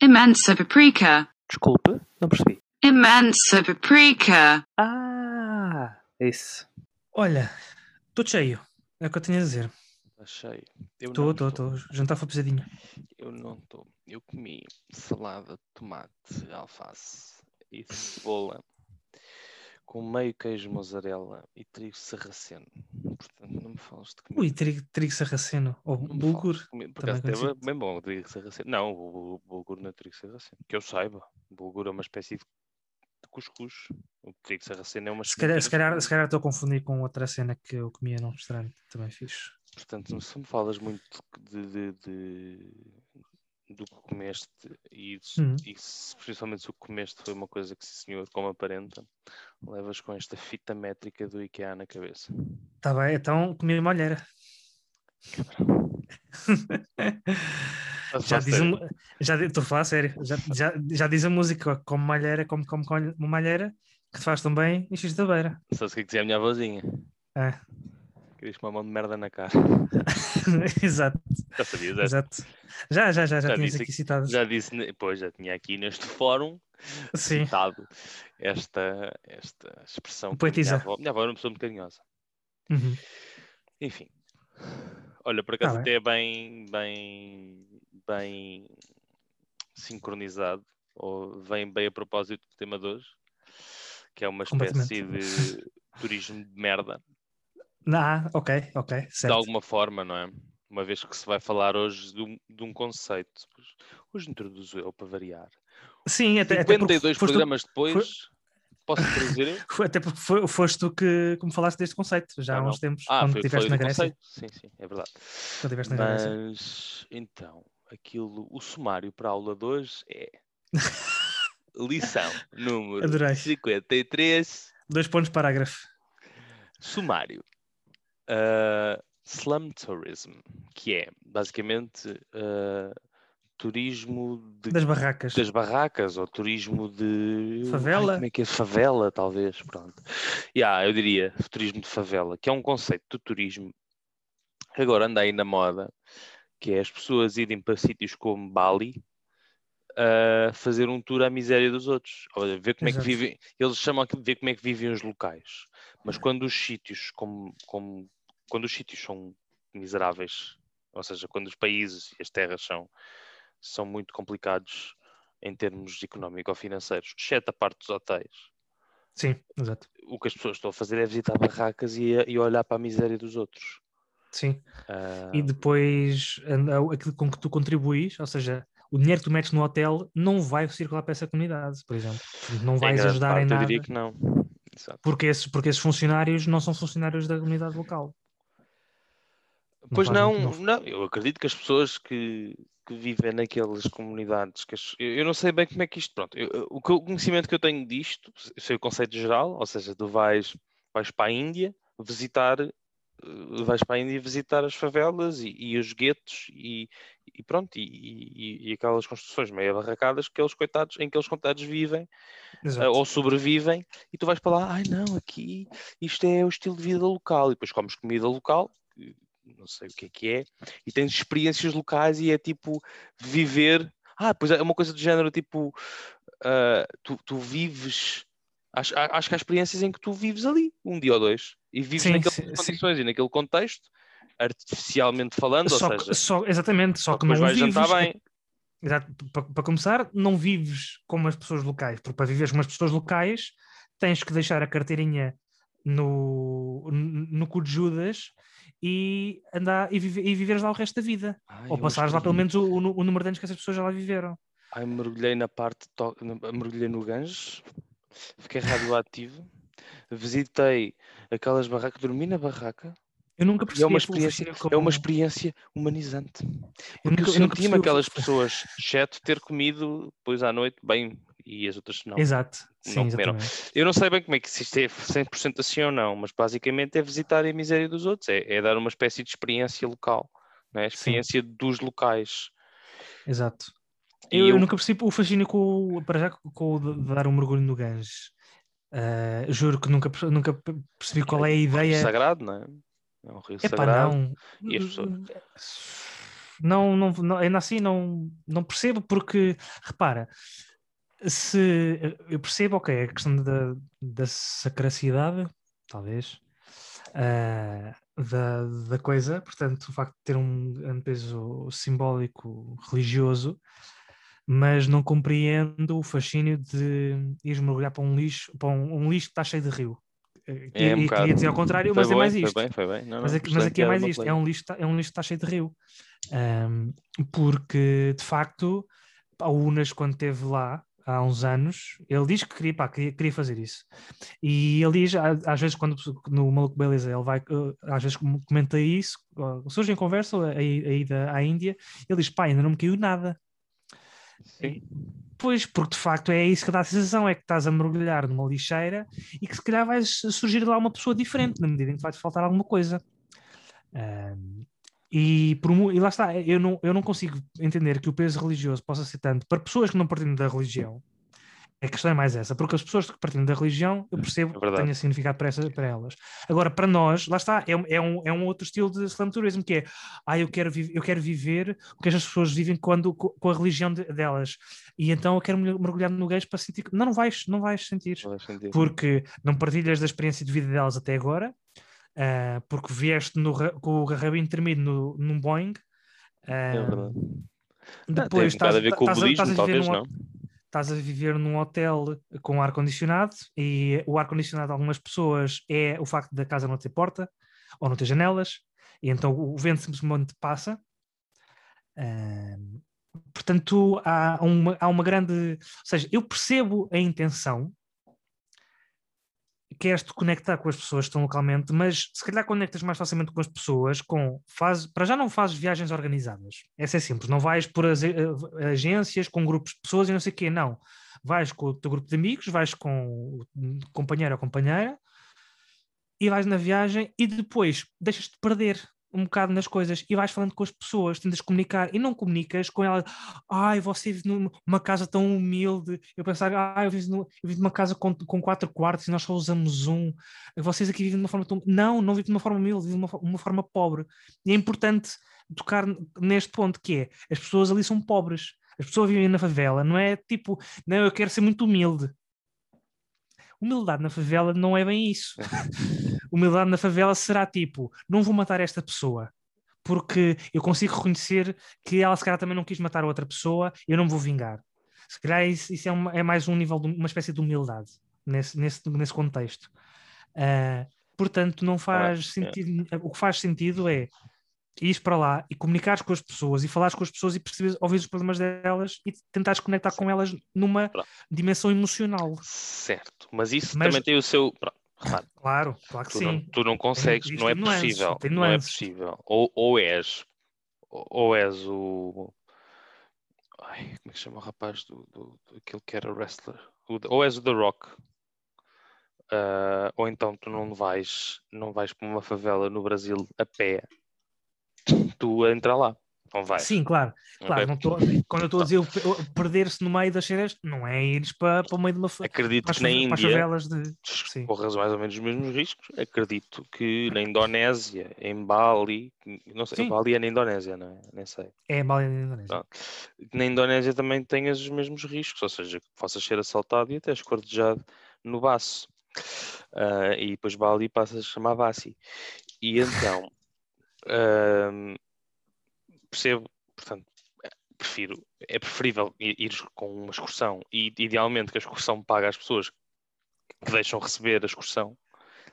Imensa paprika. Desculpe, não percebi. Imensa paprika. Ah, isso. Olha, estou cheio. É o que eu tinha a dizer. Está cheio. Eu Estou, não estou, estou. O jantar foi pesadinho. Eu não estou. Eu comi salada tomate, alface e cebola com meio queijo mozzarella e trigo sarraceno. Portanto, não me falas de comida. Ui, trigo, trigo sarraceno. Ou bulgur. de. Por acaso teve bem bom o trigo sarraceno. Não, o bul- bulgur não é trigo sarraceno. Que eu saiba. Bulgur é uma espécie de de cuscuz. O trigo sarraceno é uma Se calhar, se, calhar, se espécie calhar estou a confundir com outra cena que eu comia num restaurante. Também fiz. Portanto, se me falas muito de, de- de- do que comeste e, se- Uhum. e se, principalmente se o que comeste foi uma coisa que, sim, senhor, como aparenta, levas com esta fita métrica do IKEA na cabeça. Está bem, então comi uma olheira. A já diz já Estou a falar a sério. Já, já, já diz a música como malheira, como, como, como malheira que te faz tão bem e da beira. O que é que dizia a minha avózinha? É. Querias uma mão de merda na cara. Exato, Já sabias essa? exato. Já, já, já, já, Já tinhas disse aqui citado. Já disse, pois, já tinha aqui neste fórum Sim, citado esta, esta expressão. que a Minha minha avó era uma pessoa muito carinhosa. Uhum. Enfim. Olha, por acaso Tá até é bem, bem, bem sincronizado, ou vem bem a propósito do tema de hoje, que é uma espécie de turismo de merda, Ah, ok, ok, de certo. alguma forma, não é? Uma vez que se vai falar hoje de um, de um conceito. Hoje introduzo eu para variar. Sim, até, até porque 52 foste tu- programas depois, posso foi- até porque foi- foste tu que, que me falaste deste conceito, já Ah, há uns tempos, Ah, quando estiveste na Grécia. conceito? Sim, sim, é verdade. Quando estiveste na Grécia. Mas então, aquilo, o sumário para a aula de hoje é lição número Adorei. 53, Dois pontos parágrafo. sumário. Uh, slum tourism, que é basicamente uh, turismo de- Das barracas. das barracas ou turismo de Ai, Favela? como é que é? Favela, talvez. Pronto. Yeah, eu diria turismo de favela, que é um conceito de turismo que agora anda aí na moda, que é as pessoas irem para sítios como Bali a fazer um tour à miséria dos outros. Olha, ver como é que Exato. vivem. Eles chamam de ver como é que vivem os locais. Mas quando os sítios como, como quando os sítios são miseráveis, ou seja, quando os países e as terras são, são muito complicados em termos económico-financeiros, exceto a parte dos hotéis, Sim, exato. o que as pessoas estão a fazer é visitar barracas e, e olhar para a miséria dos outros. Sim. Ah, E depois aquilo com que tu contribuis, ou seja, o dinheiro que tu metes no hotel não vai circular para essa comunidade, por exemplo. Não em vais grande ajudar em parte, Eu nada. diria que não. Exato. Porque esses, porque esses funcionários não são funcionários da comunidade local. Pois não, muito- não, eu acredito que as pessoas que, que vivem naquelas comunidades, que as- eu, eu não sei bem como é que isto, pronto, eu- eu- o, que- o conhecimento que eu tenho disto, sei o conceito geral, ou seja, tu vais, vais para a Índia visitar, eh, vais para a Índia visitar as favelas e, e os guetos e, e pronto, e, e- aquelas construções meio barracadas que eles coitados, em que eles coitados vivem eh, Exato. ou sobrevivem e tu vais para lá, ai não, aqui isto é o estilo de vida local, e depois comes comida local, não sei o que é que é, e tens experiências locais e é tipo viver. Ah, pois é uma coisa do género tipo ah, tu, tu vives. Acho, acho que há experiências em que tu vives ali um dia ou dois e vives Sim, naquelas sim, sim. condições e naquele contexto, artificialmente falando, Só ou que- seja, só- exatamente, só, só que não vais vives. jantar bem. Exato, para, para começar, não vives como as pessoas locais, porque para viveres como as pessoas locais tens que deixar a carteirinha no, no cu de Judas e andar e, vive, e viveres lá o resto da vida. Ai, Ou eu passares lá pelo escrevi- menos o, o o número de anos que essas pessoas já lá viveram. Ai, mergulhei na parte, to- mergulhei no Ganges, fiquei radioativo, visitei aquelas barracas, dormi na barraca, Eu nunca percebi é uma experiência, fascínio é uma como- experiência humanizante. eu Porque nunca- eu eu nunca o- aquelas pessoas, exceto ter comido depois à noite, bem, e as outras não. Exato, não sim, comeram. exatamente. Eu não sei bem como é que se isto é 100% assim ou não, mas basicamente é visitar a miséria dos outros, é, é dar uma espécie de experiência local, é? a experiência dos locais. Exato. Eu, eu nunca percebi o fascínio com, para já, com o dar um mergulho no Ganges. Ah, juro que nunca, nunca percebi qual é a um rio ideia. sagrado, não é? É um rio Epá, sagrado. não. E as pessoas- Não, não, não, ainda assim não, não percebo, porque repara, se eu percebo, ok, a questão da, da sacracidade, talvez, ah, da, da coisa, portanto, o facto de ter um, um peso simbólico religioso, mas não compreendo o fascínio de ir mergulhar para um lixo, para um, um lixo que está cheio de rio. Eh, É, um e bocado. queria dizer ao contrário, Foi mas é bem, mais foi isto. bem, foi bem. Não, Mas não, aqui, mas excelente aqui é mais piada, isto, é um lixo, é um lixo que está cheio de rio. Ahm, porque, de facto, o Unas, quando esteve lá, há uns anos, ele diz que queria, pá, queria, queria fazer isso. E ele diz, às vezes, quando no Maluco Beleza, ele vai, eh, às vezes comenta isso, eh, surge em conversa a, a ida à Índia, ele diz, pá, ainda não me caiu nada. Sim. Pois, porque de facto é isso que dá a sensação, é que estás a mergulhar numa lixeira e que se calhar vai surgir lá uma pessoa diferente, na medida em que vai-te faltar alguma coisa. Ahm, e, e lá está, eu não, eu não consigo entender que o peso religioso possa ser tanto para pessoas que não partilham da religião. A questão é mais essa, porque as pessoas que partilham da religião, eu percebo É que tenha significado para, essa, para elas. Agora, para nós, lá está, é, um- é, um, é um outro estilo de slam tourism, que é, ah, eu quero, eu quero viver o que as pessoas vivem quando, co- com a religião de- delas. E então eu quero mergulhar no gajo para sentir. que- Não, não vais, não vais sentir Não faz sentido. porque não partilhas da experiência de vida delas até agora, ah, porque vieste no com o rabinho tremido no, num Boeing. ah, É verdade. Ah, tem um depois bocado a ver com o estás budismo, estás talvez, num, não? estás a viver num hotel com ar-condicionado e o ar-condicionado de algumas pessoas é o facto da casa não ter porta ou não ter janelas, e então o vento simplesmente passa. Ah, portanto, há uma, há uma grande. Ou seja, eu percebo a intenção, queres-te conectar com as pessoas que estão localmente, mas se calhar conectas mais facilmente com as pessoas com faz, para já não fazes viagens organizadas. Essa é simples, não vais por as, eh, agências com grupos de pessoas e não sei o quê, não. Vais com o teu grupo de amigos, vais com o companheiro ou companheira e vais na viagem e depois deixas-te perder um bocado nas coisas e vais falando com as pessoas, tentas comunicar e não comunicas com elas. Ai, você vive numa casa tão humilde. Eu pensar, ah, eu vivo, eu vivo numa casa com, com quatro quartos e nós só usamos um. Vocês aqui vivem de uma forma tão. Não, não vivem de uma forma humilde, vivem de uma, uma forma pobre. E é importante tocar neste ponto que é as pessoas ali são pobres. As pessoas vivem na favela, não é tipo, não, eu quero ser muito humilde. Humildade na favela não é bem isso. Humildade na favela será tipo, não vou matar esta pessoa, porque eu consigo reconhecer que ela se calhar também não quis matar outra pessoa, eu não me vou vingar. Se calhar isso, isso é, uma- é mais um nível, de uma espécie de humildade nesse, nesse, nesse contexto. Ah, portanto, não faz é. sentido. O que faz sentido é ires para lá e comunicares com as pessoas e falares com as pessoas e perceberes, ouvires os problemas delas e tentares conectar com elas numa Pronto. dimensão emocional. Certo, mas isso Mas- também tem o seu. pronto, repara, Claro, claro que tu, sim. não, tu não consegues, isto não é nuances, possível. Não é possível. Ou, ou és, ou és o. Ai, como é que se chama o rapaz do, do, do- aquele que era wrestler? O- ou és o The Rock. ah, ou então tu não vais, não vais para uma favela no Brasil a pé, tu a entrar lá. Não. Sim, claro. claro não tô- quando eu estou a dizer perder-se no meio das cenas, não é ires para, para o meio de uma Acredito que na Índia. de. Sim. corres mais ou menos os mesmos riscos. Acredito que na Indonésia, em Bali, não sei, Sim. Bali é na Indonésia, não é? Nem sei. É Bali na Indonésia. Pronto. Na Indonésia também tenhas os mesmos riscos, ou seja, que possas ser assaltado e até esquartejado no baço. Ah, e depois Bali passa a chamar Basi. E então, ahm, percebo, portanto, prefiro, é preferível ir, ires com uma excursão e idealmente que a excursão pague às pessoas que deixam receber a excursão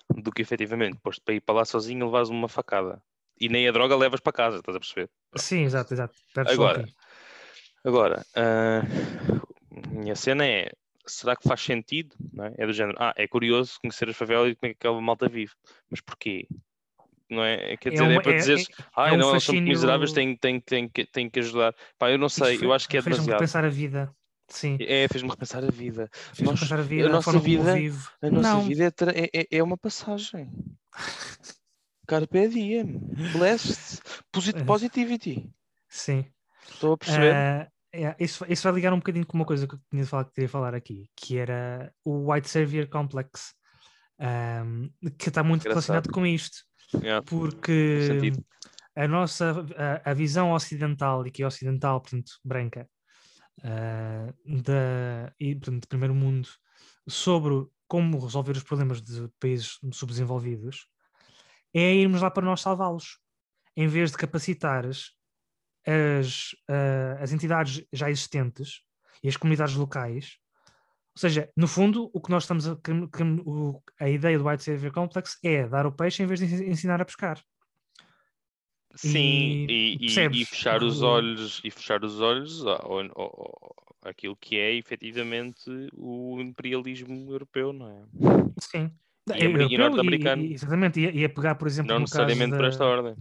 do que efetivamente depois para ir para lá sozinho levares uma facada. E nem a droga levas para casa, estás a perceber? Sim, exato, exato. Perdes Agora. Agora, ah, minha cena é: será que faz sentido? Não é? é do género, ah, é curioso conhecer as favelas e como é que aquela malta vive, mas porquê? Não é? Quer dizer, é, para é- dizer, é- ah, é um não, eles são fascínio- miseráveis, têm, têm, têm, que- têm que ajudar. Pá, eu não sei, eu acho que é fez-me demasiado. repensar a vida. Sim, É, fez-me repensar a vida. fez-me repensar a vida, a, nossa vida-. A nossa não, vida é, é, é- é uma passagem. Carpe diem. Blessed. Posit É. positivity. sim. Estou a perceber. Ah, é, isso, isso vai ligar um bocadinho com uma coisa que eu tinha falado que queria falar aqui, que era o White Savior Complex, ahm, que está muito Engraçado. relacionado com isto. Yeah. porque a nossa a, a visão ocidental, e que é ocidental, portanto, branca, ah, da, e, portanto, de primeiro mundo, sobre como resolver os problemas de países subdesenvolvidos, é irmos lá para nós salvá-los, em vez de capacitar as, ah, as entidades já existentes e as comunidades locais. Ou seja, no fundo, o que nós estamos a, a ideia do White Savior Complex é dar o peixe em vez de ensi- ensinar a pescar. Sim, E e, e- e fechar os O- olhos e fechar os olhos a- ao, ao- ao- àquilo que é efetivamente o imperialismo europeu, não é? Sim. E É ameri- e europeu norte-americano. e- Exatamente, ia, ia pegar, por exemplo, Não necessariamente da- por esta ordem.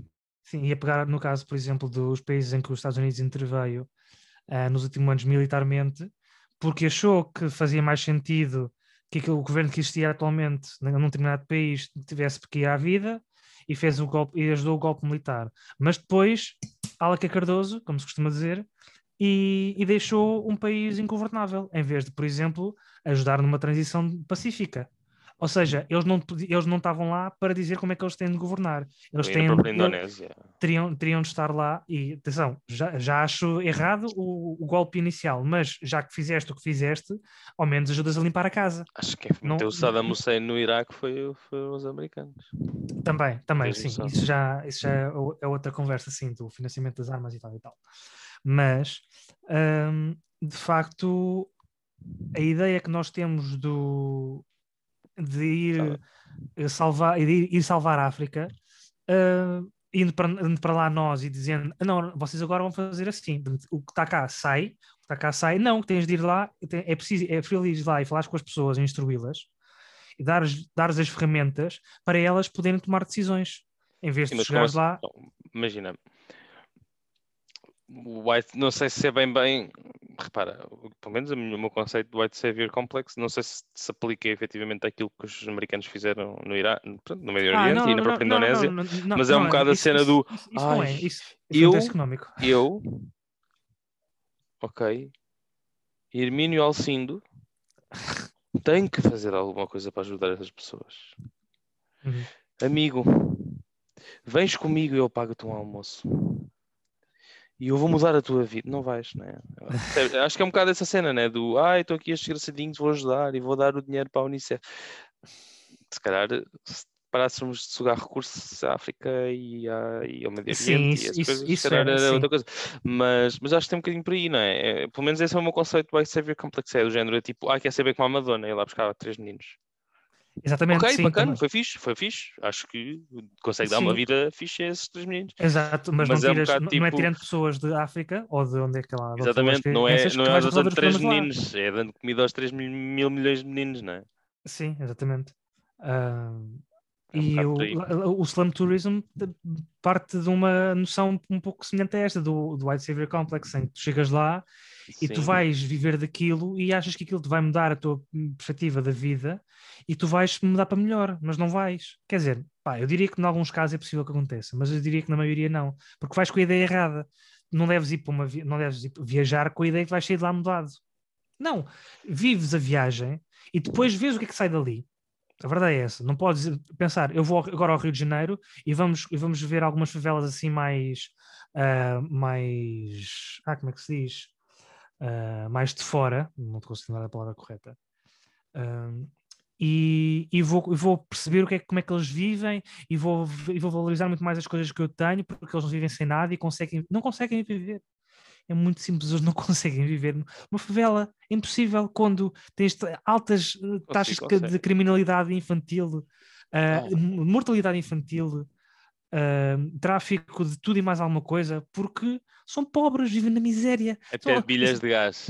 Sim, ia pegar no caso, por exemplo, dos países em que os Estados Unidos interveio ah, nos últimos anos militarmente, porque achou que fazia mais sentido que o governo que existia atualmente num num determinado país tivesse que à vida e fez o golpe e ajudou o golpe militar. Mas depois, Alaca Cardoso, como se costuma dizer, e, e deixou um país ingovernável, em vez de, por exemplo, ajudar numa transição pacífica. Ou seja, eles não, eles não estavam lá para dizer como é que eles têm de governar. Eles têm, Indonésia. teriam, teriam de estar lá e atenção, já, já acho errado o, o golpe inicial, mas já que fizeste o que fizeste, ao menos ajudas a limpar a casa. Acho que quem Não- o Saddam Hussein no Iraque foi, foram os americanos. Também, também, sim. Isso já, isso já é é outra conversa, sim, do financiamento das armas e tal e tal. Mas, hum, de facto, a ideia que nós temos do, de ir eh, salvar, de ir, salvar a África, hum, indo, para, indo para lá nós e dizendo, "Ah, não, vocês agora vão fazer assim, o que está cá sai, o que está cá sai, não, que tens de ir lá, é preciso, é ir lá e falar com as pessoas, instruí-las, e dar, dar as ferramentas para elas poderem tomar decisões. Em vez Sim, de chegares assim? lá, imagina, o White, não sei se é bem bem, repara, pelo menos o meu conceito do White Savior Complex, não sei se se aplica efetivamente àquilo que os americanos fizeram no Iraque, no, Médio Ah, Oriente não, e na própria não, Indonésia, não, mas é um bocado a cena isso- do, Isso, isso não é, "Ai, isso, isso é eu- interesse económico. eu, ok, Hermínio Alcindo, tenho que fazer alguma coisa para ajudar essas pessoas. Uhum. Amigo, vens comigo e eu pago-te um almoço. E eu vou mudar a tua vida. Não vais, não é? Percebe? Acho que é um bocado essa cena, né? Do ai, estou aqui estes engraçadinhos, vou ajudar e vou dar o dinheiro para a Unicef. Se calhar, se parássemos de sugar recursos à África e, à, e ao Médio Sim, Oriente isso- e coisas, isso se calhar é, era sim. outra coisa. Mas, mas acho que tem um bocadinho por aí, não é? É, Pelo menos esse é o meu conceito do White Savior Complex. É do género, é tipo, ah, quer saber como a Madonna, e lá buscava três meninos. Exatamente, Ok, sim. bacana, também. foi fixe, foi fixe. Acho que consegue dar uma Sim. vida fixe a esses três meninos. Exato, mas, Mas não, é um tiras, bocado não não é tipo- tirando pessoas de África ou de onde é que lá. Exatamente, não é, não é dando três problemas lá. meninos, é dando comida aos três mil, mil milhões de meninos, não é? Sim, exatamente. Ah, É um e o, o Slum Tourism parte de uma noção um pouco semelhante a esta do, do White Savior Complex, em que tu chegas lá e tu Sim. vais viver daquilo e achas que aquilo te vai mudar a tua perspectiva da vida e tu vais mudar para melhor, mas não vais. Quer dizer, pá, eu diria que em alguns casos é possível que aconteça, mas eu diria que na maioria não, porque vais com a ideia errada. Não deves ir para uma não deves ir viajar com a ideia que vais sair de lá mudado. Não, vives a viagem e depois vês o que é que sai dali. A verdade é essa. Não podes pensar, eu vou agora ao Rio de Janeiro e vamos, e vamos ver algumas favelas assim mais. ah, mais. Ah, como é que se diz? Ah, mais de fora, não consigo dar a palavra correta. Ah, e, e vou, e vou perceber o que é, como é que eles vivem e vou, e vou valorizar muito mais as coisas que eu tenho porque eles não vivem sem nada e conseguem, não conseguem viver. É muito simples, eles não conseguem viver numa favela. É impossível quando tens altas eh, taxas de, criminalidade infantil, m- mortalidade infantil, ah, tráfico de tudo e mais alguma coisa, porque são pobres, vivem na miséria. Até Só- bilhas de gás.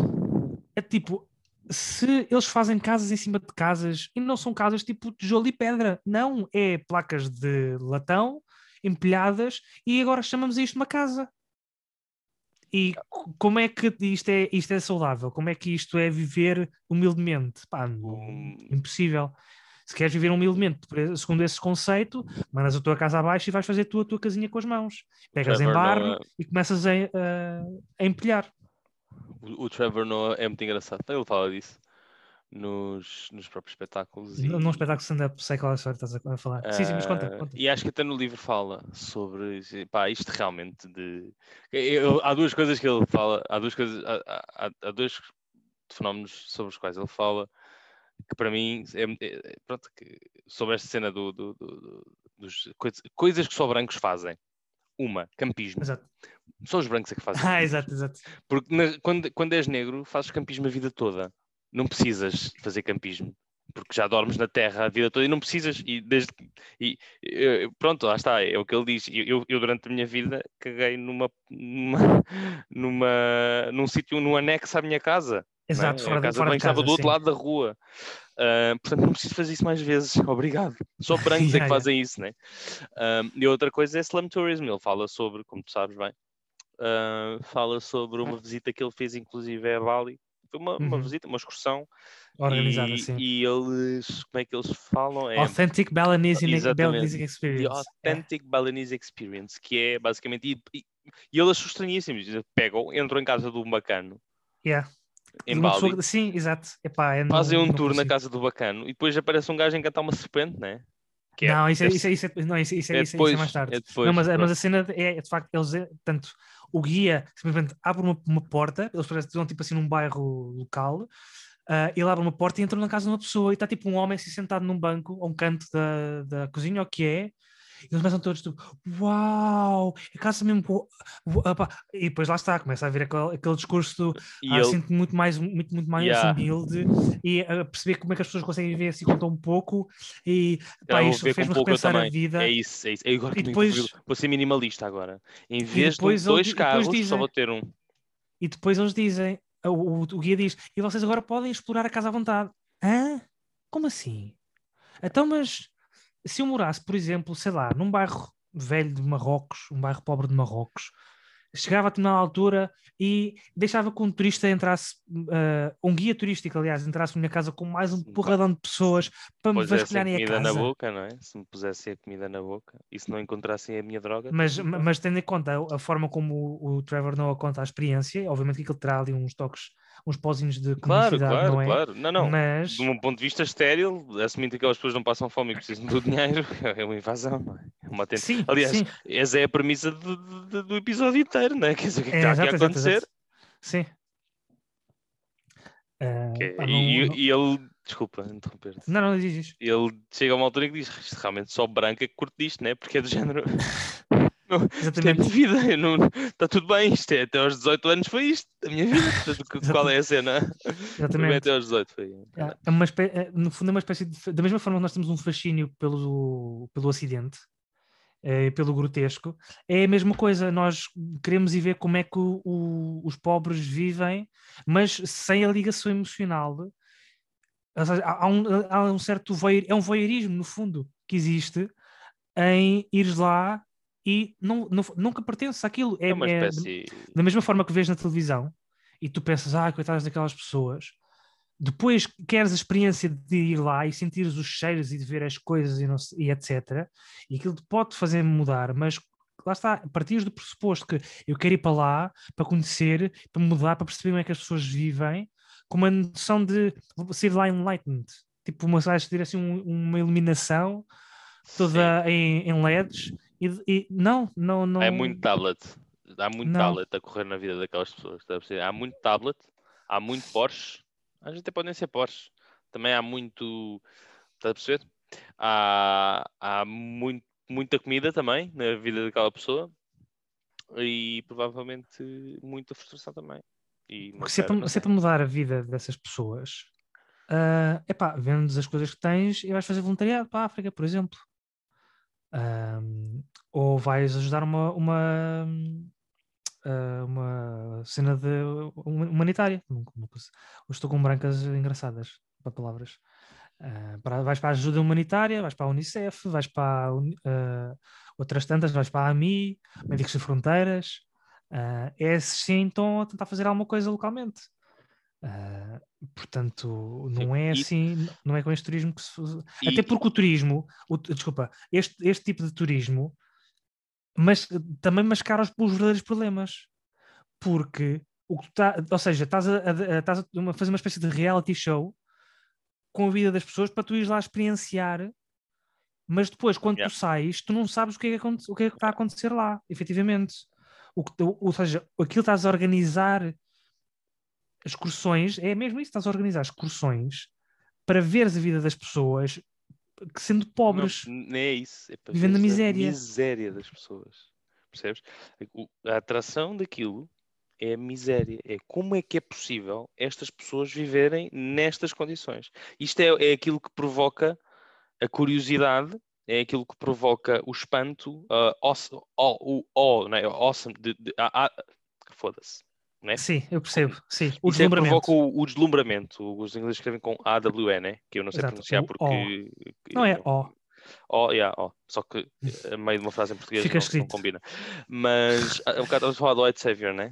É tipo, se eles fazem casas em cima de casas e não são casas tipo tijolo e pedra, não, é placas de latão empilhadas e agora chamamos isto uma casa. E como é que isto é, isto é saudável? Como é que isto é viver humildemente? Pá, impossível. Se queres viver humildemente, por e- segundo esse conceito, mandas a tua casa abaixo e vais fazer tu a tua casinha com as mãos. Pegas em Trevor barro Noah- e começas a, a- a empilhar. O, o Trevor Noah é muito engraçado. Ele fala disso. nos, nos próprios espetáculos. E- num espetáculo stand-up, sei qual é a história que estás a falar. sim, sim, mas conta. Ah, conta. E acho que até no livro fala sobre pá, isto realmente de. eu- há duas coisas que ele fala, há duas coisas, há- há- há dois fenómenos sobre os quais ele fala que para mim é, é- pronto, sobre esta cena do, do- do- do- dos coisas, coisas que só brancos fazem. Uma, campismo. Exato. Só os brancos é que fazem. Ah, exato, exato. Porque na- quando, quando és negro, fazes campismo a vida toda. Não precisas fazer campismo. Porque já dormes na terra a vida toda e não precisas. E desde e, eh, pronto, lá está, é o que ele diz. Eu, eu- eu, durante a minha vida caguei numa, numa, numa, num sítio, num anexo à minha casa. É? Exato, fora, a de- casa fora de estava do outro sim. lado da rua. Ah, portanto, não preciso fazer isso mais vezes. Obrigado. Só brancos é que fazem isso, né? Ah, e outra coisa é slum tourism. Ele fala sobre, como tu sabes bem, ah, fala sobre uma visita que ele fez, inclusive, a Bali. Foi uma, uma Uhum. visita, uma excursão. Organizada, e, sim. e eles, como é que eles falam? É Authentic Balinese. Balinese The Experience. É. Authentic Balinese Experience, que é basicamente. E, e, e eles acham estranhíssimo. Pegam, entram em casa do bacano, Yeah. Em Bali, pessoa- Sim, exato. Epá, é, fazem um tour na casa do bacano e depois aparece um gajo a encantar uma serpente, né? Que é- Não, isso é, isso, é, isso, é, não, isso, é- isso, é, É isso é- isso é depois, mais tarde. é depois, não, mas, mas a cena é, de facto, eles, é- tanto o guia simplesmente abre uma, uma porta, eles estão tipo assim num bairro local, ah, ele abre uma porta e entra na casa de uma pessoa e está tipo um homem assim sentado num banco, a um canto da, da cozinha, ou o que é, eles começam todos tipo, uau, a casa mesmo, boa", Uau, pá. e depois lá está, começa a vir aquele, aquele discurso E ah, ele, sinto muito mais, muito, muito mais Yeah. humilde e a perceber como é que as pessoas conseguem viver assim com tão pouco e pá, isto com fez-me eu repensar a vida. é isso, é isso. Eu agora E depois- vou, ser minimalista agora. Em vez de um- ele dois depois carros, só dizem- vou ter um. E depois eles dizem, o, o- o guia diz, e vocês agora podem explorar a casa à vontade. Hã? Como assim? Então, mas se eu morasse, por exemplo, sei lá, num bairro velho de Marrocos, um bairro pobre de Marrocos, chegava a determinada altura e deixava que um turista entrasse, ah, um guia turístico, aliás, entrasse na minha casa com mais um porradão de pessoas para me vasculharem a comida na casa. boca, não é? Se me pusessem a comida na boca e se não encontrassem a minha droga. Mas, mas tendo em conta a, a forma como o, o Trevor Noah conta a experiência, obviamente que ele terá ali uns toques, uns pozinhos de Claro, comicidade, claro, não é? claro. Não, não. Mas, De um ponto de vista estéril, assumindo que aquelas pessoas não passam fome e precisam do dinheiro, é uma invasão, é? É uma tentativa. sim, Aliás, sim. essa é a premissa do, episódio inteiro, não é? Quer dizer, o que é que É, está aqui a exato, acontecer? exato. Sim. Ah, pá, e, não- e- não- e ele, desculpa interromper-te, Não, não, diz isto. ele chega a uma altura em que diz: Isto realmente só branca que curte disto, não é? Porque é do género. Isto é Exatamente. vida, não, está tudo bem, isto é, até aos 18 anos foi isto, a minha vida. Portanto, Qual é a cena? Exatamente. até aos 18 foi. É é uma espé- é, no fundo, é uma espécie de. Da mesma forma que nós temos um fascínio pelo, pelo acidente, pelo grotesco, é a mesma coisa. Nós queremos ir ver como é que o- o- os pobres vivem, mas sem a ligação emocional. Seja, há, um, há um certo. voyeur- é um voyeurismo, no fundo, que existe em ires lá e não, não- nunca pertence àquilo. É, É uma é- espécie. da mesma forma que vês na televisão e tu pensas, ah, coitadas daquelas pessoas, depois queres a experiência de ir lá e sentires os cheiros e de ver as coisas e, não e etc. E aquilo pode fazer mudar, mas lá está, a partir do pressuposto que eu quero ir para lá para conhecer, para mudar, para perceber como é que as pessoas vivem, com uma noção de sair lá enlightened. Tipo, uma, ter assim um- uma iluminação toda em, em LEDs e, e não, não, não. É muito tablet. Há muito Não. tablet a correr na vida daquelas pessoas. Há muito tablet, há muito Porsche. Às vezes até podem ser Porsche. Também há muito. Está a perceber? Há, há muito, muita comida também na vida daquela pessoa. E provavelmente muita frustração também. E Porque se é, para, se é para mudar a vida dessas pessoas, é epá, vendes as coisas que tens e vais fazer voluntariado para a África, por exemplo. Ahm, ou vais ajudar uma, uma, ah, uma cena de, huma- humanitária. Estou com brancas engraçadas para palavras. Ah, para- vais para a ajuda humanitária, vais para a Unicef, vais para ah, outras tantas, vais para a AMI, Médicos Sem Fronteiras. Ah, esses sim estão a tentar fazer alguma coisa localmente. Ah, portanto, não é assim, não é com este turismo que se. E- Até porque o turismo, o desculpa, este, este tipo de turismo, mas também mascara os, os verdadeiros problemas. Porque o que tá, ou seja, estás a, a- estás a uma- fazer uma espécie de reality show com a vida das pessoas para tu ires lá experienciar, mas depois, quando Yeah. tu sais, tu não sabes o que é que, o que, é que está a acontecer lá, efetivamente. O que, tu- ou seja, aquilo que estás a organizar excursões, é mesmo isso, estás a organizar excursões para veres a vida das pessoas que sendo pobres. Não, nem é isso. É para Vivendo veres miséria. A miséria das pessoas. Percebes? A atração daquilo é a miséria. É como é que é possível estas pessoas viverem nestas condições. Isto é, é aquilo que provoca a curiosidade, é aquilo que provoca o espanto, a awes- o, o, o, não é? awesome, de, de, a- a- foda-se. Não é? Sim, eu percebo. Sim, o Isso é provoca o, o deslumbramento. Os ingleses escrevem com AWE, né? Que eu não sei Exato, pronunciar o porque. Não é ó. Oh, yeah, oh. Só que a meio de uma frase em português não, não combina. Mas há um bocado a falar do White Savior, né?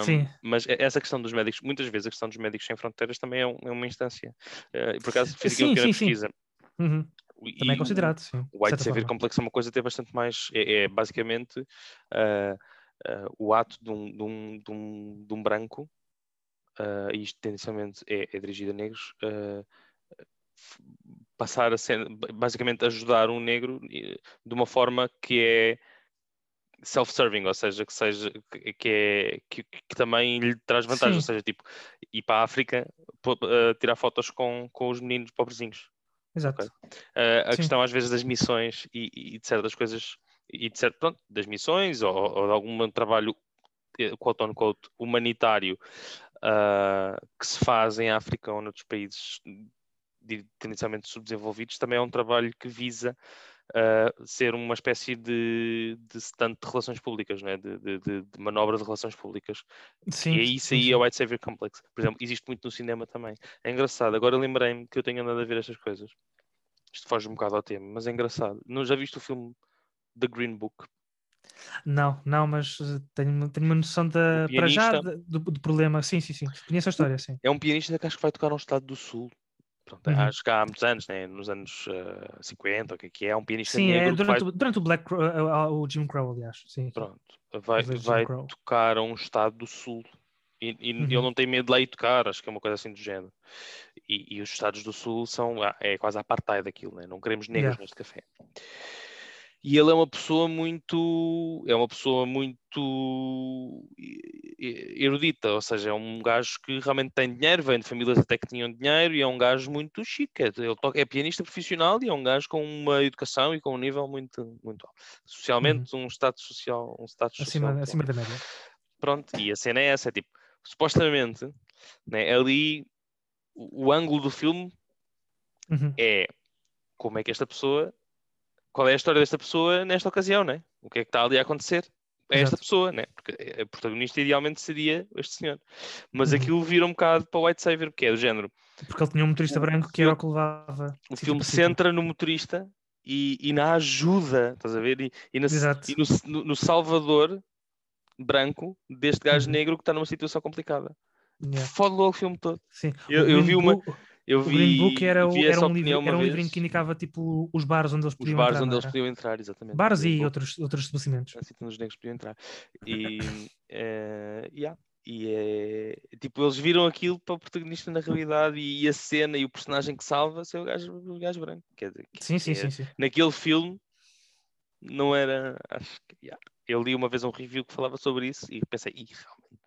Um, Sim. Mas essa questão dos médicos, muitas vezes a questão dos médicos sem fronteiras também é, um- é uma instância. Uh, por acaso fiz aqui Sim, uma pequena sim, pesquisa. Uhum. E Também é o- considerado, sim. o White Savior forma. Complex é uma coisa até bastante mais. É, é basicamente uh, uh, o ato de um, de um, de um, de um branco, uh, e isto tendencialmente é, é dirigido a negros, uh, passar a ser, basicamente ajudar um negro de uma forma que é self-serving, ou seja, que seja que, é que, que também lhe traz vantagens, Sim. ou seja, tipo, ir para a África uh, tirar fotos com, com os meninos pobrezinhos. Exato. Ok. Uh, a Sim. questão às vezes das missões e, e de certas coisas e de certo, pronto, das missões ou, ou de algum trabalho eh, quote on quote humanitário uh, que se faz em África ou noutros países de- tendencialmente subdesenvolvidos também é um trabalho que visa uh, ser uma espécie de, de stand de relações públicas, não é? de, de, de- de manobra de relações públicas Sim, e é isso aí é o White Savior Complex. Por exemplo, existe muito no cinema também. É engraçado. Agora lembrei-me que eu tenho andado a ver estas coisas. Isto foge um bocado ao tema, mas é engraçado. Não já viste o filme The Green Book? Não, não, mas eh, tenho, tenho uma noção da, para já do, do problema. Sim, sim, sim. Conheço a história, sim. É um pianista que acho que vai tocar num estado do Sul. Pronto, Uhum. Acho que há muitos anos, né? nos anos eh, 50, o que é que é? É um pianista Sim, negro é durante, vai, o, durante o Black Crow, eh, o Jim Crow, aliás. Sim, pronto, vai, vai tocar a um estado do Sul. E, e Uhum. ele não tem medo de lá ir tocar, acho que é uma coisa assim do género. E, e os estados do Sul são, ah, é quase apartheid daquilo, né? não queremos negros Yeah. neste café. E ele é uma pessoa muito, é uma pessoa muito erudita, ou seja, é um gajo que realmente tem dinheiro, vem de famílias até que tinham dinheiro e é um gajo muito chique. Ele toca, é pianista profissional e é um gajo com uma educação e com um nível muito, muito alto. Socialmente, um status social, um status social. Acima, muito acima da média. Pronto, e a cena é essa, é tipo, supostamente, né, ali o, o ângulo do filme Uhum. é como é que esta pessoa, qual é a história desta pessoa nesta ocasião, né? O que é que está ali a acontecer a esta Exato. pessoa, né? Porque a protagonista idealmente seria este senhor. Mas Uhum. aquilo vira um bocado para o White Savior, porque é do género. Porque ele tinha um motorista O branco que era o que levava. O sítio filme centra no motorista e, e na ajuda, estás a ver? E, e na- Exato. e no, no- salvador branco deste gajo Uhum. negro que está numa situação complicada. Yeah. Fode logo o filme todo. Sim. Eu- O eu vi uma- Book- Eu o vi, Green Book era, vi era um livro, era um que indicava tipo os bares onde eles os podiam bares entrar. onde eles podiam entrar, exatamente. Bares e outros, outros estabelecimentos. assim, onde os negros podiam entrar. E, eh, yeah. e é tipo, eles viram aquilo para o protagonista na realidade e a cena e o personagem que salva ser o gajo, o gajo branco. Quer dizer, que- Sim, sim, que é- sim, sim. naquele filme não era. Acho que. yeah. Eu li uma vez um review que falava sobre isso e pensei, Ih,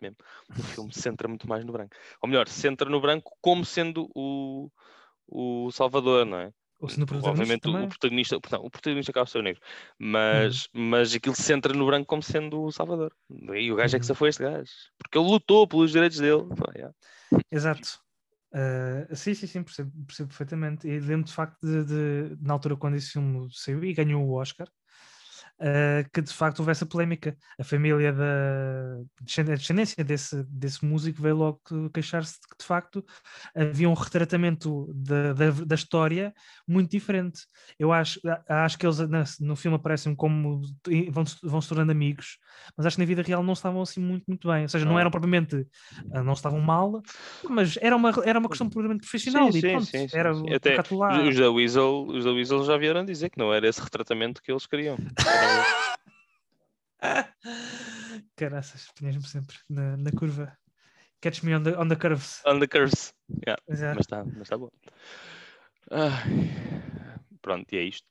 realmente mesmo, o filme se centra muito mais no branco. Ou melhor, se centra no branco como sendo o, o Salvador, não é? Ou se no protagonista Obviamente o- também. o protagonista, portanto, o protagonista acaba por ser o negro, mas, mas aquilo se centra no branco como sendo o Salvador. E o gajo é que Uhum. se foi este gajo, porque ele lutou pelos direitos dele. Pá, yeah. Exato. Ah, sim, sim, sim, percebo, percebo perfeitamente. E lembro de facto de, de- na altura quando esse filme saiu e ganhou o Oscar, ah, que de facto houve essa polémica. A família da descendência desse, desse músico veio logo que- queixar-se de que de facto havia um retratamento da, da, da história muito diferente. Eu acho, acho que eles na- no filme aparecem como vão, vão se tornando amigos, mas acho que na vida real não estavam assim muito, muito bem. Ou seja, não eram propriamente, ah, não estavam mal, mas era uma, era uma questão puramente profissional Sim, e pronto, sim, sim, era sim. Até. Os da Weasel, os da Weasel já vieram dizer que não era esse retratamento que eles queriam. Era- Caraças, punhas-me sempre na, na curva. Catch me on the, on the curves. On the curves. Yeah, Exato. mas está mas tá bom. Ai, pronto, e é isto.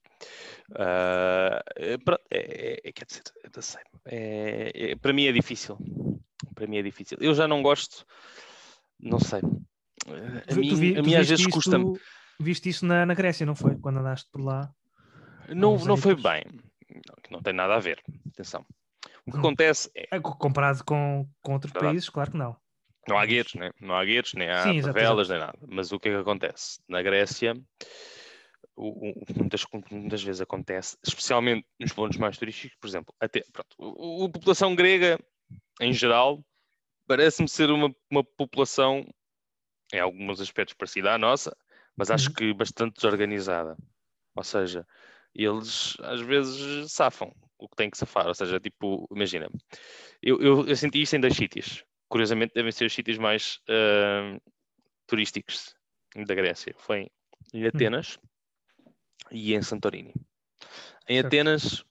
É, pronto, é, é- é- quer dizer, eu não sei. É- é- para mim é difícil. Para mim é difícil. Eu já não gosto, não sei. A Tu- mim, tu vi- a mim às viste vezes custa-me. Viste isso na, na Grécia, não foi? Quando andaste por lá. Não, não foi bem. Não, que não tem nada a ver. Atenção. O que Hum. acontece é. É, co- Comparado com, com outros Verdade. países, claro que não. Não há guetos, né? não há guetos, nem há Sim, favelas, nem nada. Mas o que é que acontece? Na Grécia, o, o- muitas, muitas vezes acontece, especialmente nos pontos mais turísticos, por exemplo, até, pronto, o- o- a população grega, em geral, parece-me ser uma, uma população, em alguns aspectos parecida à nossa, mas acho Uhum. que bastante desorganizada. Ou seja, eles às vezes safam o que tem que safar. Ou seja, tipo, imagina, eu, eu, eu senti isto em dois sítios. Curiosamente, devem ser os sítios mais ah, turísticos da Grécia. Foi em Atenas e em Santorini. Em Certo. Atenas,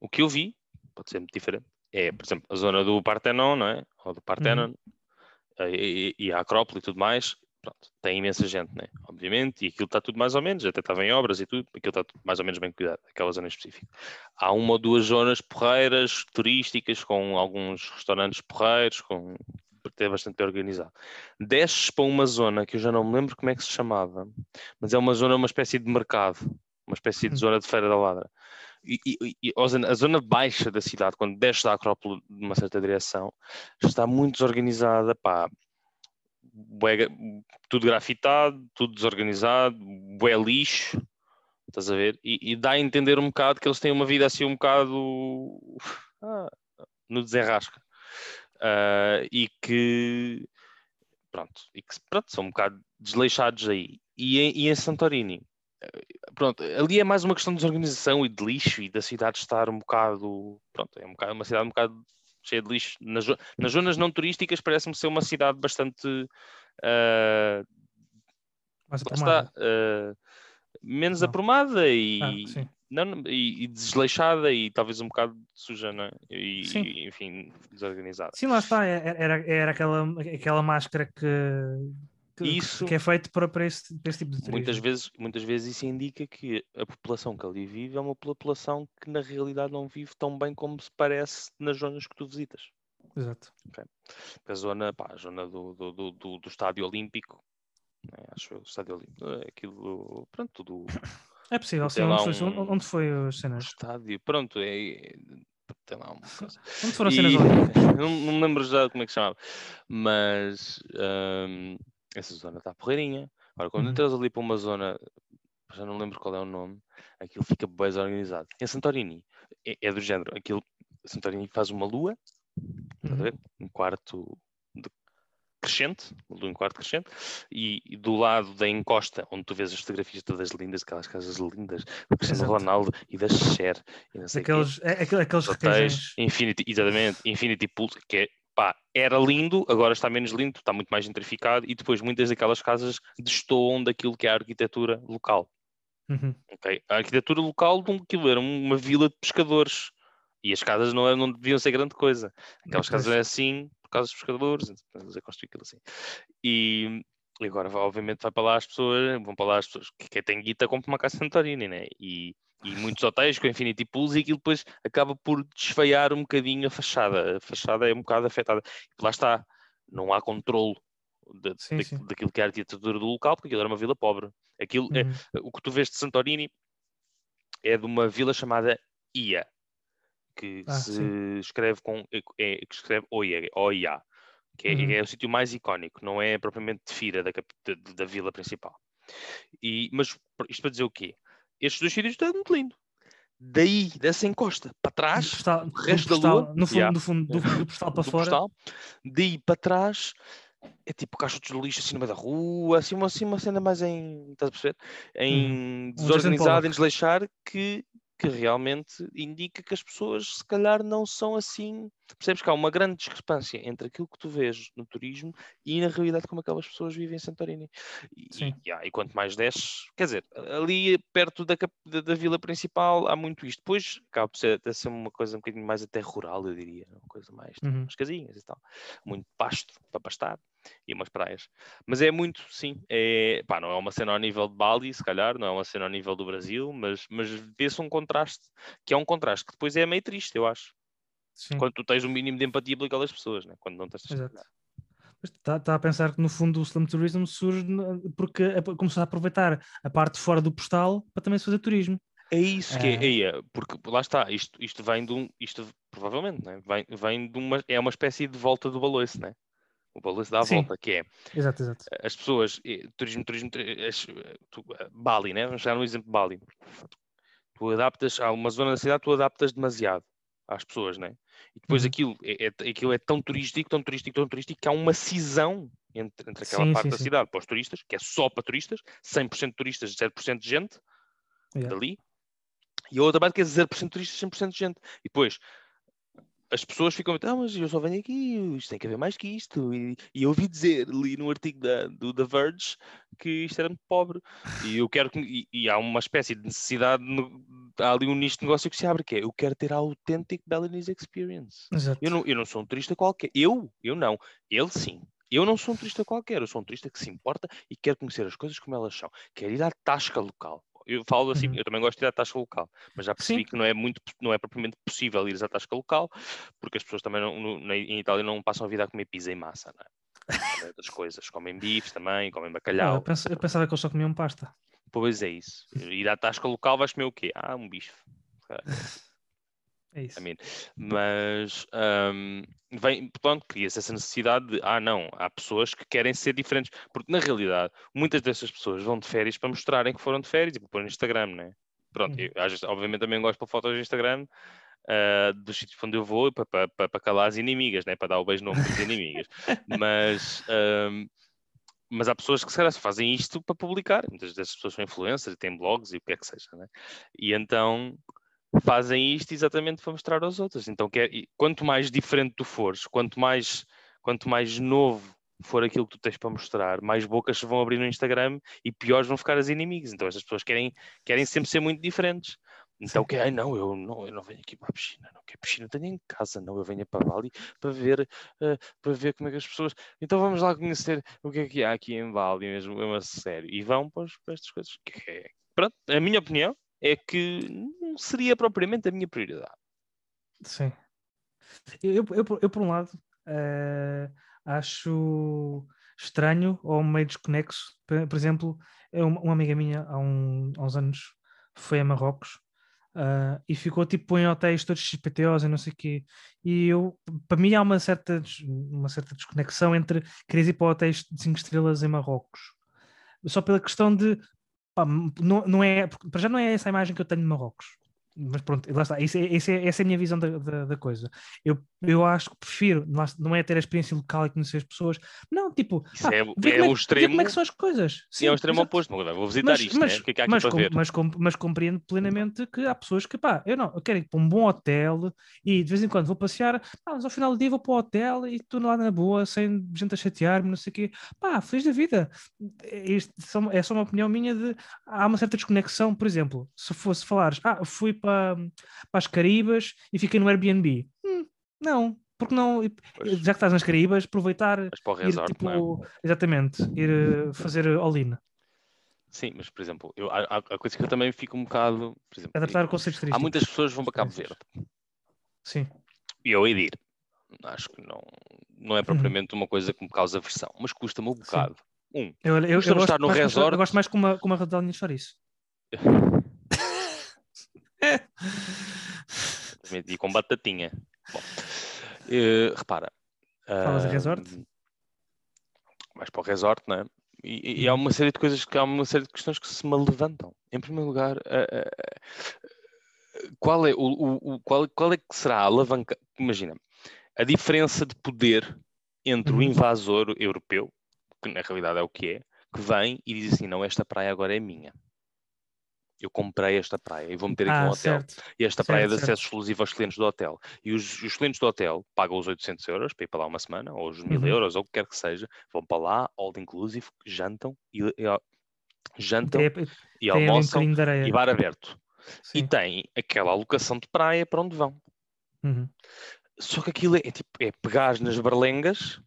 o que eu vi, pode ser muito diferente, é, por exemplo, a zona do Partenon, não é? Ou do Partenon, e, e- e a Acrópole e tudo mais. Pronto, tem imensa gente, né? Obviamente, e aquilo está tudo mais ou menos, até estava em obras e tudo, aquilo está mais ou menos bem cuidado, aquela zona em específico. Há uma ou duas zonas porreiras, turísticas, com alguns restaurantes porreiros, com até bastante organizado. Desces para uma zona que eu já não me lembro como é que se chamava, mas é uma zona, uma espécie de mercado, uma espécie de Hum. zona de feira da ladra. E, e- e a zona- baixa da cidade, quando desces da Acrópole numa certa direção, está muito desorganizada, pá, bué tudo grafitado, tudo desorganizado, bué lixo, estás a ver? E, e dá a entender um bocado que eles têm uma vida assim um bocado ah, no desenrasca. Ah, e que pronto, e que pronto, são um bocado desleixados aí. E em, e em Santorini, eh, pronto, ali é mais uma questão de desorganização e de lixo e da cidade estar um bocado, pronto, é um bocado, uma cidade um bocado cheia de lixo. Nas, nas zonas não turísticas parece-me ser uma cidade bastante ah, lá está, ah, menos Não. aprumada e, Ah, não, e, e desleixada e talvez um bocado suja, não é? E, e, enfim, desorganizada. Sim, lá está. é- Era, era aquela, aquela máscara que, que, Isso. que é feito para, para, esse, para esse tipo de turismo. Muitas vezes, muitas vezes isso indica que a população que ali vive é uma população que na realidade não vive tão bem como se parece nas zonas que tu visitas. Exato. A zona, pá, a zona do, do, do, do- do estádio olímpico, né, acho eu, o estádio olímpico, é aquilo, pronto, tudo É possível, sim. Onde, foi, um- onde foi as cenas? estádio, pronto, é, tem lá uma coisa. Onde foram as cenas não, não me lembro já como é que se chamava, mas hum, essa zona está porreirinha. Agora, quando Uhum. entras ali para uma zona, já não lembro qual é o nome, aquilo fica bem desorganizado. Em Santorini, é, é do género, aquilo, Santorini faz uma lua, estás a Uhum. ver? Um quarto de crescente, lua em quarto crescente, e, e do lado da encosta, onde tu vês as fotografias todas lindas, aquelas casas lindas, do Cristiano. Ronaldo e da Cher, e não sei quê Daqueles, é, aquele- aqueles hotéis. Infinity, exatamente, Infinity Pool, que é, pá, era lindo, agora está menos lindo, está muito mais gentrificado, e depois muitas daquelas casas destoam daquilo que é a arquitetura local. Uhum. ok? A arquitetura local de um, aquilo era uma vila de pescadores, e as casas não, eram- não deviam ser grande coisa. Aquelas casas eram assim, por causa dos pescadores, então eles construíram aquilo assim. E, e agora, obviamente, vai para lá as pessoas, vão para lá as pessoas que quem tem guita compra uma casa Santorini, né? E, e muitos hotéis com Infinity Pools e aquilo depois acaba por desfeiar um bocadinho a fachada. A fachada é um bocado afetada. E lá está, não há controle da- Sim, da- sim. daquilo que é a arquitetura do local, porque aquilo era uma vila pobre. Aquilo, é- Uhum. o que tu vês de Santorini é de uma vila chamada Ia, que Ah, se sim. escreve com é, é- que escreve Oia, Oia, que é, Uhum. é o sítio mais icónico, não é propriamente de Fira da, da, da vila principal. E, mas isto para dizer o quê? Estes dois sítios estão muito lindo. Daí, dessa encosta para trás, postal- o resto da postal- lua, No fundo, yeah. do, fundo do, do postal para do fora. postal, daí para trás é tipo caixotes de lixo assim no meio da rua, assim uma, assim uma cena mais em, estás a perceber? Em Um Jason desorganizado, em desleixar, que, que realmente indica que as pessoas se calhar não são assim. Percebes que há uma grande discrepância entre aquilo que tu vês no turismo e na realidade como aquelas pessoas vivem em Santorini. E, Sim. e, ah, e quanto mais desces, quer dizer, ali perto da, da, da vila principal há muito isto. Depois acaba por ser, ser uma coisa um bocadinho mais até rural, eu diria, uma coisa mais Uhum. umas casinhas e tal. Muito pasto para pastar. E umas praias. Mas é muito, sim, é, pá, não é uma cena ao nível de Bali, se calhar, não é uma cena ao nível do Brasil, mas, mas vê-se um contraste, que é um contraste que depois é meio triste, eu acho. Sim. Quando tu tens um mínimo de empatia por aquelas pessoas, né? quando não. Exato. Está, está a pensar que no fundo o Slam Tourism surge porque começou a aproveitar a parte fora do postal para também se fazer turismo. É isso que é, Ah. aí é, porque lá está, isto, isto vem de um, isto provavelmente, né? vem, vem de uma, é uma espécie de volta do baloiço, né? O baloiço dá a Sim. volta, que é Exato, exato. as pessoas, eh, turismo, turismo, tri- as- tu, eh, Bali, né? Vamos chegar no exemplo de Bali. Tu adaptas, há uma zona da cidade, tu adaptas demasiado às pessoas, né? E depois Uhum. aquilo, é, é- aquilo é tão turístico, tão turístico, tão turístico, que há uma cisão entre, entre aquela Sim, parte sim, da sim. cidade para os turistas, que é só para turistas, 100% turistas, 0% de gente, Yeah. dali, e a outra parte que é 0% turistas, 100% de gente. E depois as pessoas ficam, ah, mas eu só venho aqui, isto tem que haver mais que isto. E, e eu ouvi dizer, li no artigo da, do The Verge, que isto era muito pobre. E eu quero que, e, e há uma espécie de necessidade, no, há ali um nicho de negócio que se abre, que é, eu quero ter a authentic Balinese experience. Exato. Eu não, eu não sou um turista qualquer. Eu? Eu não. Ele sim. Eu não sou um turista qualquer. Eu sou um turista que se importa e quer conhecer as coisas como elas são. Quer ir à tasca local. Eu falo assim, Uhum. eu também gosto de ir à tasca local, mas já percebi Sim. que não é muito, não é propriamente possível ir à tasca local, porque as pessoas também não, no- em Itália não passam a vida a comer pizza e massa, não é? Comem outras coisas, comem bifes também, comem Ah, bacalhau. eu, pens- eu pensava que eles só comiam pasta. Pois é isso. Ir à tasca local vais comer o quê? Ah, um bife. É isso. I mean, mas hum, vem, portanto, cria-se essa necessidade de, ah, não, há pessoas que querem ser diferentes, porque na realidade muitas dessas pessoas vão de férias para mostrarem que foram de férias e para pôr no Instagram, né? Pronto, Uhum. eu, vezes, obviamente também gosto pôr fotos no Instagram ah, dos sítios onde eu vou para, para, para, para calar as inimigas, né? Para dar o beijo no ombro das inimigas, mas. hum, mas há pessoas que se calhar fazem isto para publicar. Muitas dessas pessoas são influencers e têm blogs e o que é que seja, né? E então fazem isto exatamente para mostrar aos outros. Então, quer, e quanto mais diferente tu fores, quanto mais, quanto mais novo for aquilo que tu tens para mostrar, mais bocas se vão abrir no Instagram e piores vão ficar as inimigas. Então, estas pessoas querem, querem sempre ser muito diferentes. Então, que, ai, não, eu não, eu não venho aqui para a piscina, não, que a piscina tenho em casa, não, eu venho para Bali para ver, eh, para ver como é que as pessoas. Então, vamos lá conhecer o que é que há aqui em Bali, mesmo, mesmo a sério. E vão para, para estas coisas. Que é, pronto, a minha opinião é que não seria propriamente a minha prioridade. Sim. Eu, eu, eu, eu, por um lado, eh, acho estranho ou meio desconexo. Por, exemplo, eu- uma amiga minha há, um- há uns anos foi a Marrocos ah, e ficou tipo em hotéis todos XPTOs e não sei o quê. E eu, para mim, há uma certa, uma certa desconexão entre querer ir para hotéis de 5 estrelas em Marrocos. Só pela questão de. Pá, não, não é, para já não é essa a imagem que eu tenho de Marrocos. Mas pronto, lá está. Isso é, isso é- essa é a minha visão da, da, da coisa. Eu, eu acho que prefiro, não é ter a experiência local e conhecer as pessoas. Não, tipo, Isso pá, é- é como o ver extremo- como é que são as coisas. Sim, é o extremo exato. oposto. mas Vou visitar isto, né? o que é que há aqui mas para com- ver? mas com- mas compreendo plenamente que há pessoas que, pá, eu não, eu quero ir para um bom hotel e de vez em quando vou passear, pá, mas ao final do dia vou para o hotel e estou lá na boa, sem gente a chatear-me, não sei o quê. Pá, feliz da vida. É, isto só- é só uma opinião minha de há uma certa desconexão, por exemplo, se fosse falares, ah, fui para, para as Caraíbas e fiquei no Airbnb. Hum, não, porque não, Pois. já que estás nas Caraíbas, aproveitar o ir resort, tipo, não é? exatamente, ir eh, fazer all-in, Sim, mas por exemplo, eu, há, há- há coisa que eu também fico um bocado. Por exemplo, adaptar conceitos há turísticos. muitas pessoas que vão para Cabo. Verde Sim. e eu hei de ir. Acho que não, não Uhum. é propriamente uma coisa que me causa aversão, mas custa-me um bocado. Um, Eu, eu, eu, gosto estar no mais resort. eu gosto mais com uma, com uma rodelinha de chouriço. e com batatinha. Bom, eh, repara. Falas em ah, resort? Vais para o resort, não é? E, e há uma série de coisas que há uma série de questões que se me levantam. Em primeiro lugar, ah, qual é o, o- o- qual, qual é que será a alavanca? Imagina, a diferença de poder entre o Uhum. invasor europeu, que na realidade é o que é, que vem e diz assim: não, esta praia agora é minha. Eu comprei esta praia e vou meter aqui um Ah, hotel. certo. E esta praia é de Certo, certo. acesso exclusivo aos clientes do hotel. E os, os clientes do hotel pagam os 800 euros para ir para lá uma semana, ou os 1000 Uhum. euros, ou o que quer que seja. Vão para lá, all inclusive, jantam e, e- jantam Tem, e tem um almoçam areia. e bar aberto. E Sim. têm aquela alocação de praia para onde vão. Uhum. Só que aquilo é, é tipo, é pegar nas berlengas,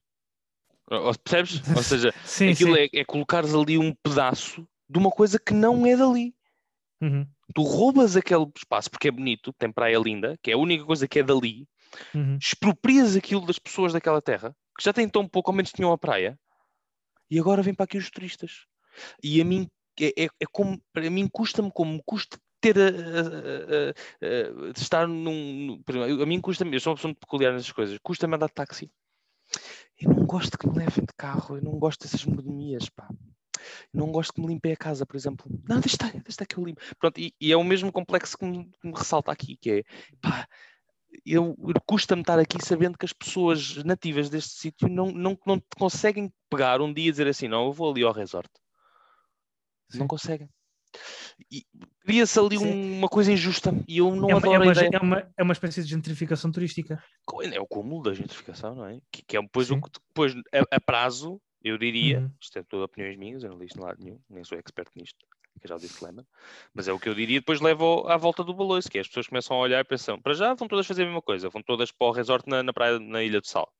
Percebes? Ou seja, Sim, aquilo sim. é, é colocares ali um pedaço de uma coisa que não é dali. Uhum, Tu roubas aquele espaço porque é bonito, tem praia linda, que é a única coisa que é dali, uhum. exproprias aquilo das pessoas daquela terra, que já têm tão pouco, ao menos tinham a praia, e agora vêm para aqui os turistas. E a mim, é, é, é como, para mim custa-me como me custa ter a, a- a- a- a- estar num, a mim custa-me, eu sou uma pessoa muito peculiar nessas coisas, custa-me andar de táxi. Eu não gosto que me levem de carro, eu não gosto dessas modemias, pá. Não gosto que me limpem a casa, por exemplo. Não, deixa estar, deixa estar que eu limpo. Pronto, e, e é o mesmo complexo que me, que me ressalta aqui, que é, pá, eu custa-me estar aqui sabendo que as pessoas nativas deste sítio não, não, não conseguem pegar um dia e dizer assim, não, eu vou ali ao resort. Não Sim. conseguem. E cria-se ali um- uma coisa injusta e eu não É, uma, é, adoro a uma, é, uma, é uma espécie de gentrificação turística. É o cúmulo da gentrificação, não é? Que, que é depois, o depois a, a prazo, eu diria, Uhum. isto é tudo opiniões minhas, eu não li isto em lado nenhum, nem sou expert nisto, que eu já o disclaimer, mas é o que eu diria, depois leva ao- à volta do baloiço, que é as pessoas começam a olhar e pensam, para já vão todas fazer a mesma coisa, vão todas para o resort na, na praia, na Ilha do Sal,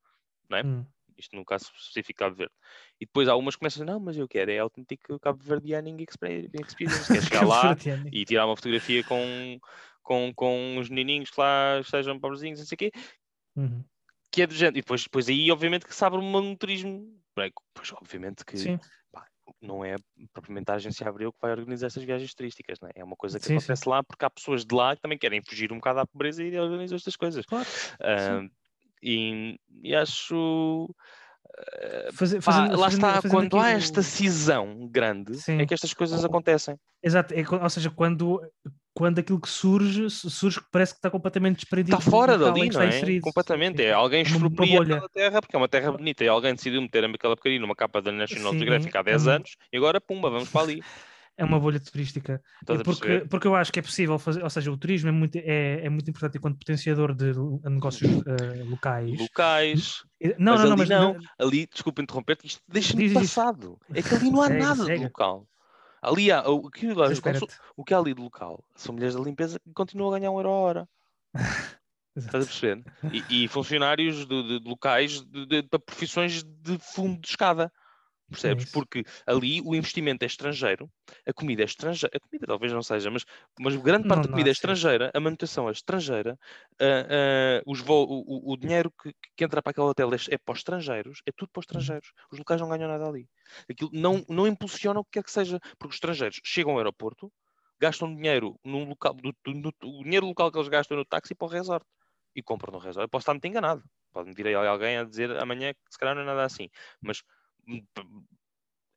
É? Hum. isto no caso específico Cabo Verde. E depois há umas que começam a dizer, não, mas eu quero, é autêntico Cabo Verdeaning Expe- Experience, quer chegar lá e tirar uma fotografia com, com, com os menininhos que lá estejam pobrezinhos, não sei o quê, Uhum. que é do género. E depois, depois aí, obviamente, que se abre um turismo. Pois, obviamente, que Sim, não é propriamente a agência Abreu que vai organizar essas viagens turísticas, não é? É uma coisa que Sim, sim. acontece lá porque há pessoas de lá que também querem fugir um bocado à pobreza e organizam estas coisas. claro. Ah, e, e acho. Ah, Fazer, fazendo- lá fazendo- está, fazendo quando há esta cisão grande, Sim. é que estas coisas acontecem. Exato, é, ou seja, quando, quando aquilo que surge, su- surge que parece que está completamente desprendido Está fora dali, não é? inserido. Completamente. É alguém É expropria aquela terra porque é uma terra bonita e alguém decidiu meter aquela porcaria numa capa da National Sim, Geographic há é 10 um- anos e agora, pumba, vamos para ali. É uma bolha turística. Porque, porque eu acho que é possível fazer, ou seja, o turismo é muito, é, é muito importante enquanto potenciador de negócios eh, locais. Locais. Eh, Não, mas não, não, ali mas não. Ali, desculpa interromper-te, isto deixa-me passado. É que ali não há Segue, nada de local. Ali há, o, que, lá, o que há ali de local são mulheres da limpeza que continuam a ganhar um euro a hora. Estás a perceber? E, e funcionários de, de- de locais de- para profissões de fundo de escada. Percebes? isso. Porque ali o investimento é estrangeiro, a comida é estrangeira, a comida talvez não seja, mas, mas grande parte Não da comida é estrangeira, a manutenção é estrangeira, ah, ah, os vo- o, o- dinheiro que, que entra para aquele hotel é, é para os estrangeiros, é tudo para os estrangeiros. Os locais não ganham nada ali. Aquilo não, não impulsiona o que quer que seja, porque os estrangeiros chegam ao aeroporto, gastam dinheiro no local, do, do- no- o dinheiro local que eles gastam no táxi para o resort e compram no resort. Eu posso estar muito enganado. Pode-me vir aí alguém a dizer amanhã que se calhar não é nada assim. Mas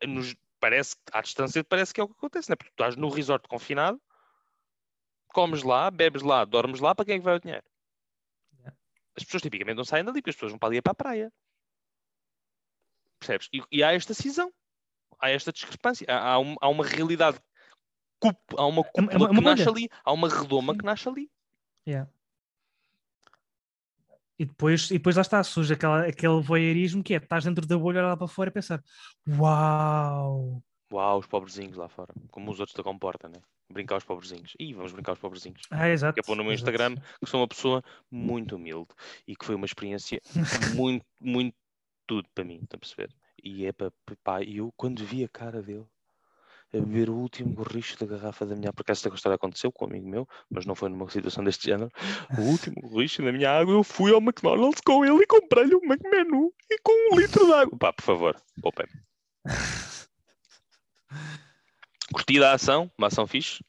nos, parece que à distância parece que é o que acontece, não é? Porque tu estás no resort confinado, comes lá, bebes lá, dormes lá, para quem é que vai o dinheiro? Yeah. As pessoas tipicamente não saem dali, porque as pessoas vão para ali é para a praia. Percebes? E, e há esta cisão, há esta discrepância, há, há um- há uma realidade, há uma É uma- é cúpula uma- que uma nasce bolha. ali, há uma redoma Sim. que nasce ali. Yeah. E depois, e depois lá está, surge aquela, aquele voyeurismo que é, estás dentro da bolha, olhar lá para fora e pensar, uau, Uau, os pobrezinhos lá fora, como os outros da comporta, né? Brincar aos pobrezinhos. Ih, vamos brincar aos pobrezinhos. ah, exato. que é pôr no meu exato. Instagram que sou uma pessoa muito humilde e que foi uma experiência muito, muito tudo para mim, estão a perceber? E é para, pá, eu quando vi a cara dele a beber o último gorricho da garrafa da minha, porque esta história aconteceu com um amigo meu, mas não foi numa situação deste género, o último gorricho da minha água, eu fui ao McDonald's com ele e comprei-lhe um McMenu e com um litro de água. Pá, por favor, poupem Curti da ação, uma ação fixe,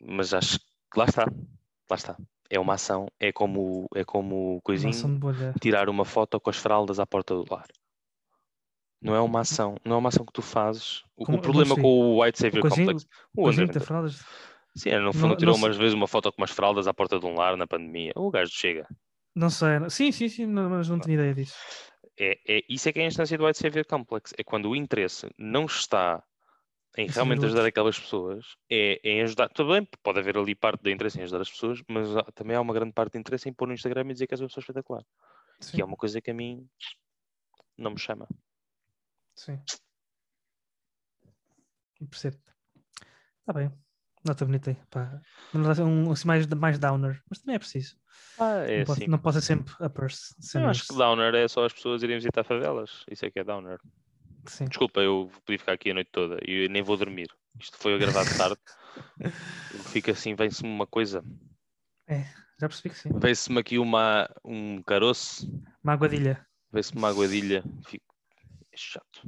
mas acho que lá está, lá está. É uma ação, é como, é como coisinho, tirar uma foto com as fraldas à porta do lar. Não é uma ação, não é uma ação que tu fazes. O, o problema com o White Savior Complex, o André. Sim, no Não- fundo não tirou sei- umas vezes uma foto com umas fraldas à porta de um lar na pandemia. O gajo chega. Não sei, não- sim, sim, sim, não- mas não tinha ideia disso. É, é, isso é que é a instância do White Savior Complex. É quando o interesse não está em Em realmente ajudar aquelas pessoas, é, é em ajudar. Também pode haver ali parte do interesse em ajudar as pessoas, mas também há uma grande parte de interesse em pôr no Instagram e dizer que és uma pessoa espetacular. Que Sim, é uma coisa que a mim não me chama. Sim. Percebo. Está bem. Nota bonita aí. Pá. Um, assim, mais, mais downer. Mas também é preciso. Ah, é não, pode, assim. não pode ser sempre uppers. Eu cenas- acho que downer é só as pessoas irem visitar favelas. Isso é que é downer. Sim. Desculpa, eu podia ficar aqui a noite toda e eu nem vou dormir. Isto foi gravado tarde. Eu Fico assim, vem-se-me uma coisa. Já percebi que sim. Vem-se-me aqui uma, um caroço. Uma aguadilha. Vem-se-me uma aguadilha. Fico... Chato.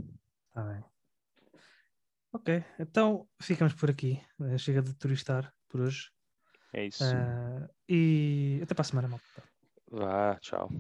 Tá bem. Ok, então ficamos por aqui. Eh, Chega de turistar por hoje. É isso. Ah, e até para a semana, malta. Vá, tchau.